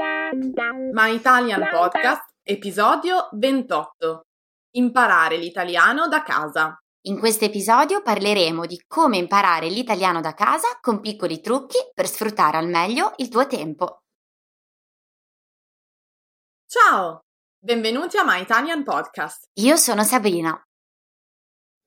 My Italian Podcast, episodio 28. Imparare l'italiano da casa. In questo episodio parleremo di come imparare l'italiano da casa con piccoli trucchi per sfruttare al meglio il tuo tempo. Ciao! Benvenuti a My Italian Podcast. Io sono Sabrina.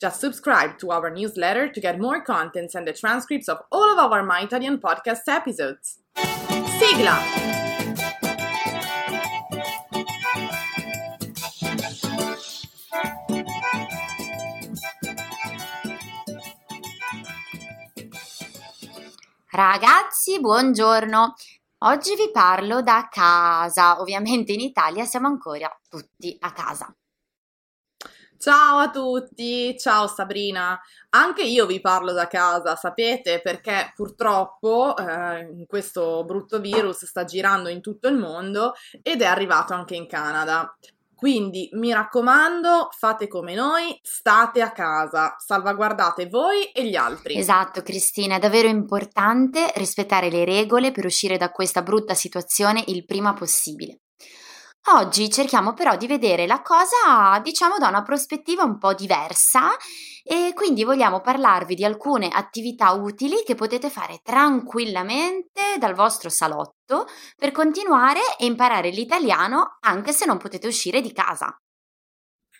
Just subscribe to our newsletter to get more contents and the transcripts of all of our My Italian podcast episodes. Sigla! Ragazzi, buongiorno! Oggi vi parlo da casa. Ovviamente in Italia siamo ancora tutti a casa. Ciao a tutti, ciao Sabrina. Anche io vi parlo da casa, sapete, perché purtroppo eh, questo brutto virus sta girando in tutto il mondo ed è arrivato anche in Canada. Quindi mi raccomando, fate come noi, state a casa, salvaguardate voi e gli altri. Esatto, Cristina, è davvero importante rispettare le regole per uscire da questa brutta situazione il prima possibile. Oggi cerchiamo però di vedere la cosa, diciamo, da una prospettiva un po' diversa e quindi vogliamo parlarvi di alcune attività utili che potete fare tranquillamente dal vostro salotto per continuare e imparare l'italiano anche se non potete uscire di casa.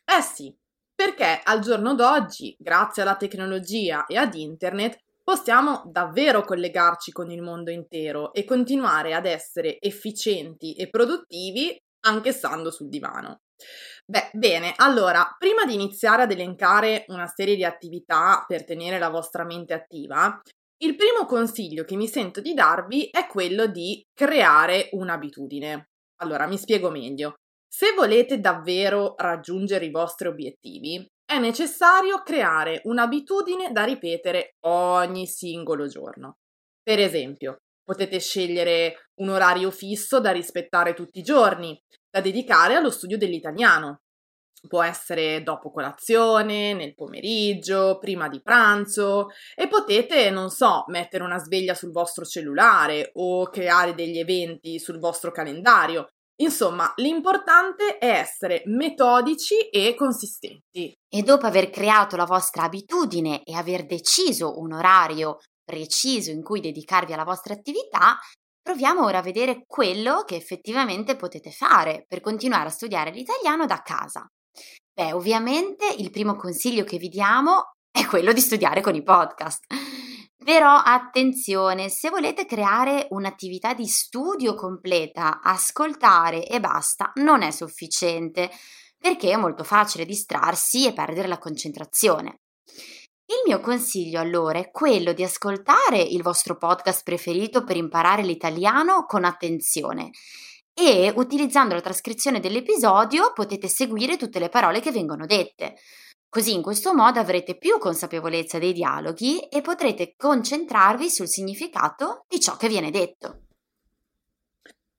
Eh sì, perché al giorno d'oggi, grazie alla tecnologia e ad internet, possiamo davvero collegarci con il mondo intero e continuare ad essere efficienti e produttivi anche stando sul divano. Beh, bene, allora, prima di iniziare ad elencare una serie di attività per tenere la vostra mente attiva, il primo consiglio che mi sento di darvi è quello di creare un'abitudine. Allora, mi spiego meglio. Se volete davvero raggiungere i vostri obiettivi, è necessario creare un'abitudine da ripetere ogni singolo giorno. Per esempio, Potete scegliere un orario fisso da rispettare tutti i giorni, da dedicare allo studio dell'italiano. Può essere dopo colazione, nel pomeriggio, prima di pranzo e potete, non so, mettere una sveglia sul vostro cellulare o creare degli eventi sul vostro calendario. Insomma, l'importante è essere metodici e consistenti. E dopo aver creato la vostra abitudine e aver deciso un orario preciso in cui dedicarvi alla vostra attività, proviamo ora a vedere quello che effettivamente potete fare per continuare a studiare l'italiano da casa. Beh, ovviamente il primo consiglio che vi diamo è quello di studiare con i podcast. Però attenzione, se volete creare un'attività di studio completa, ascoltare e basta non è sufficiente, perché è molto facile distrarsi e perdere la concentrazione. Il mio consiglio allora è quello di ascoltare il vostro podcast preferito per imparare l'italiano con attenzione e utilizzando la trascrizione dell'episodio potete seguire tutte le parole che vengono dette. Così in questo modo avrete più consapevolezza dei dialoghi e potrete concentrarvi sul significato di ciò che viene detto.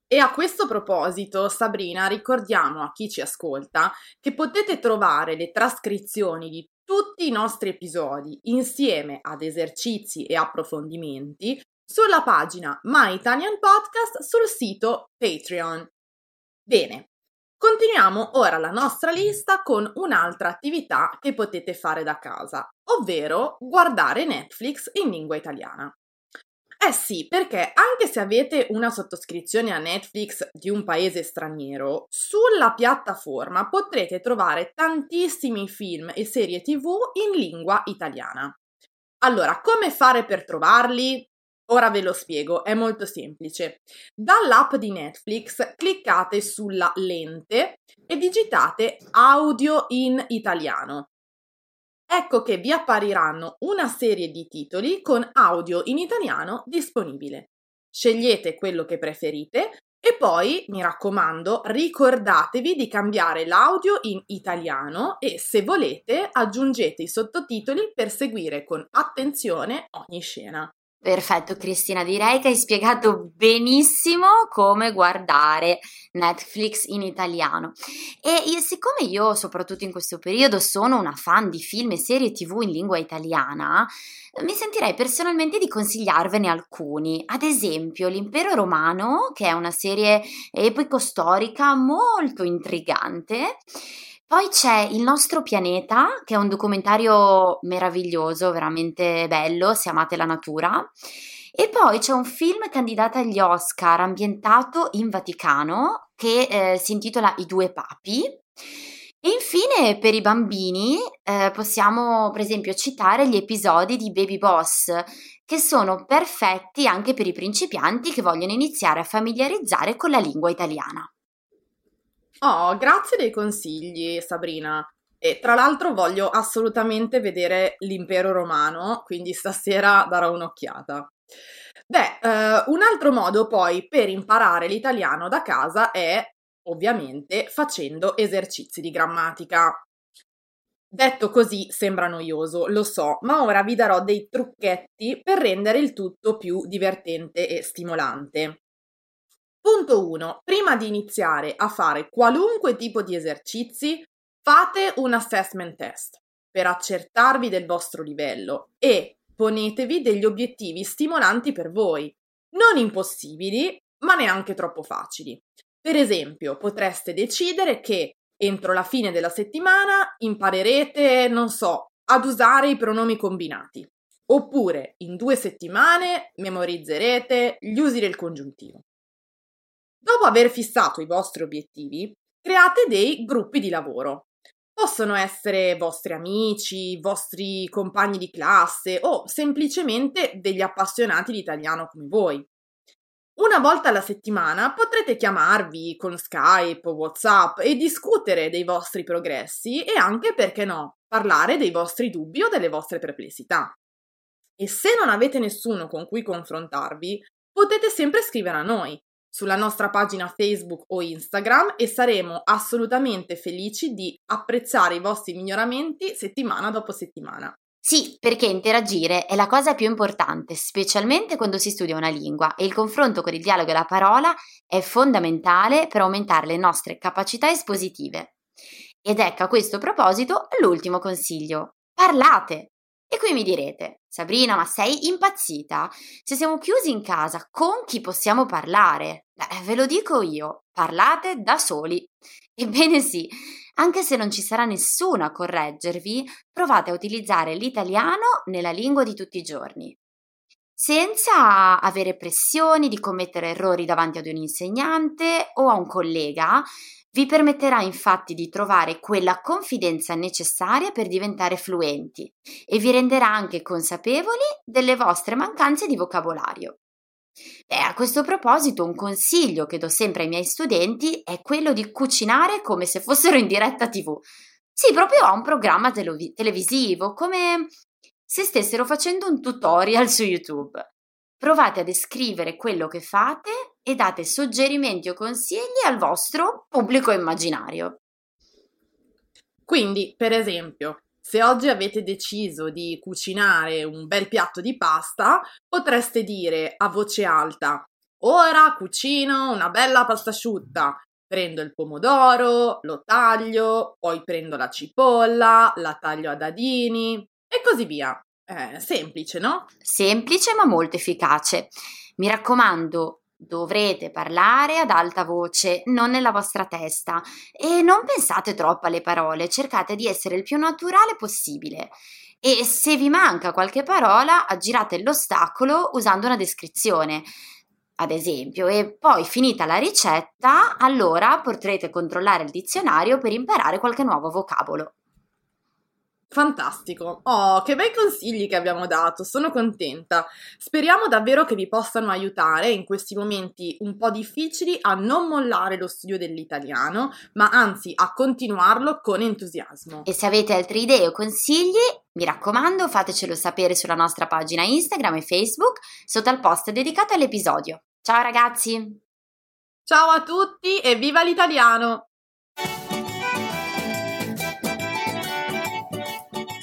E a questo proposito, Sabrina, ricordiamo a chi ci ascolta che potete trovare le trascrizioni di tutti i nostri episodi insieme ad esercizi e approfondimenti sulla pagina My Italian Podcast sul sito Patreon. Bene, continuiamo ora la nostra lista con un'altra attività che potete fare da casa, ovvero guardare Netflix in lingua italiana. Eh sì, perché anche se avete una sottoscrizione a Netflix di un paese straniero, sulla piattaforma potrete trovare tantissimi film e serie TV in lingua italiana. Allora, come fare per trovarli? Ora ve lo spiego, è molto semplice. Dall'app di Netflix cliccate sulla lente e digitate audio in italiano ecco che vi appariranno una serie di titoli con audio in italiano disponibile. Scegliete quello che preferite, E poi, mi raccomando, ricordatevi di cambiare l'audio in italiano e se volete aggiungete i sottotitoli per seguire con attenzione ogni scena. Perfetto Cristina, direi che hai spiegato benissimo come guardare Netflix in italiano. E siccome io, soprattutto in questo periodo, sono una fan di film e serie TV in lingua italiana, mi sentirei personalmente di consigliarvene alcuni. Ad esempio, L'Impero Romano, che è una serie epico-storica molto intrigante poi c'è Il nostro pianeta, che è un documentario meraviglioso, veramente bello, se amate la natura. E poi c'è un film candidato agli Oscar ambientato in Vaticano che eh, si intitola I due papi. E infine per i bambini eh, possiamo per esempio citare gli episodi di Baby Boss che sono perfetti anche per i principianti che vogliono iniziare a familiarizzare con la lingua italiana. Oh, grazie dei consigli, Sabrina. E tra l'altro voglio assolutamente vedere l'impero romano, quindi stasera darò un'occhiata. Beh, eh, un altro modo poi per imparare l'italiano da casa è, ovviamente, facendo esercizi di grammatica. Detto così sembra noioso, lo so, ma ora vi darò dei trucchetti per rendere il tutto più divertente e stimolante. Punto 1. Prima di iniziare a fare qualunque tipo di esercizi, fate un assessment test per accertarvi del vostro livello e ponetevi degli obiettivi stimolanti per voi, non impossibili, ma neanche troppo facili. Per esempio, potreste decidere che entro la fine della settimana imparerete, non so, ad usare i pronomi combinati. Oppure in due settimane memorizzerete gli usi del congiuntivo. Dopo aver fissato i vostri obiettivi, create dei gruppi di lavoro. Possono essere vostri amici, vostri compagni di classe o semplicemente degli appassionati di italiano come voi. Una volta alla settimana potrete chiamarvi con Skype o WhatsApp e discutere dei vostri progressi e anche, perché no, parlare dei vostri dubbi o delle vostre perplessità. E se non avete nessuno con cui confrontarvi, potete sempre scrivere a noi sulla nostra pagina Facebook o Instagram e saremo assolutamente felici di apprezzare i vostri miglioramenti settimana dopo settimana. Sì, perché interagire è la cosa più importante, specialmente quando si studia una lingua e il confronto con il dialogo e la parola è fondamentale per aumentare le nostre capacità espositive. Ed ecco a questo proposito l'ultimo consiglio. Parlate! E qui mi direte, Sabrina, ma sei impazzita? Se siamo chiusi in casa, con chi possiamo parlare? Beh, ve lo dico io, parlate da soli. Ebbene sì, anche se non ci sarà nessuno a correggervi, provate a utilizzare l'italiano nella lingua di tutti i giorni. Senza avere pressioni di commettere errori davanti ad un insegnante o a un collega, vi permetterà infatti di trovare quella confidenza necessaria per diventare fluenti e vi renderà anche consapevoli delle vostre mancanze di vocabolario. E a questo proposito un consiglio che do sempre ai miei studenti è quello di cucinare come se fossero in diretta tv. Sì, proprio a un programma tele- televisivo, come se stessero facendo un tutorial su YouTube. Provate a descrivere quello che fate e date suggerimenti o consigli al vostro pubblico immaginario. Quindi, per esempio, se oggi avete deciso di cucinare un bel piatto di pasta, potreste dire a voce alta: Ora cucino una bella pasta asciutta. Prendo il pomodoro, lo taglio, poi prendo la cipolla, la taglio a dadini e così via. È semplice, no? Semplice ma molto efficace. Mi raccomando, dovrete parlare ad alta voce, non nella vostra testa e non pensate troppo alle parole, cercate di essere il più naturale possibile. E se vi manca qualche parola, aggirate l'ostacolo usando una descrizione ad esempio, e poi finita la ricetta, allora potrete controllare il dizionario per imparare qualche nuovo vocabolo. Fantastico. Oh, che bei consigli che abbiamo dato, sono contenta. Speriamo davvero che vi possano aiutare in questi momenti un po' difficili a non mollare lo studio dell'italiano, ma anzi a continuarlo con entusiasmo. E se avete altre idee o consigli, mi raccomando, fatecelo sapere sulla nostra pagina Instagram e Facebook sotto al post dedicato all'episodio. Ciao ragazzi! Ciao a tutti e viva l'italiano!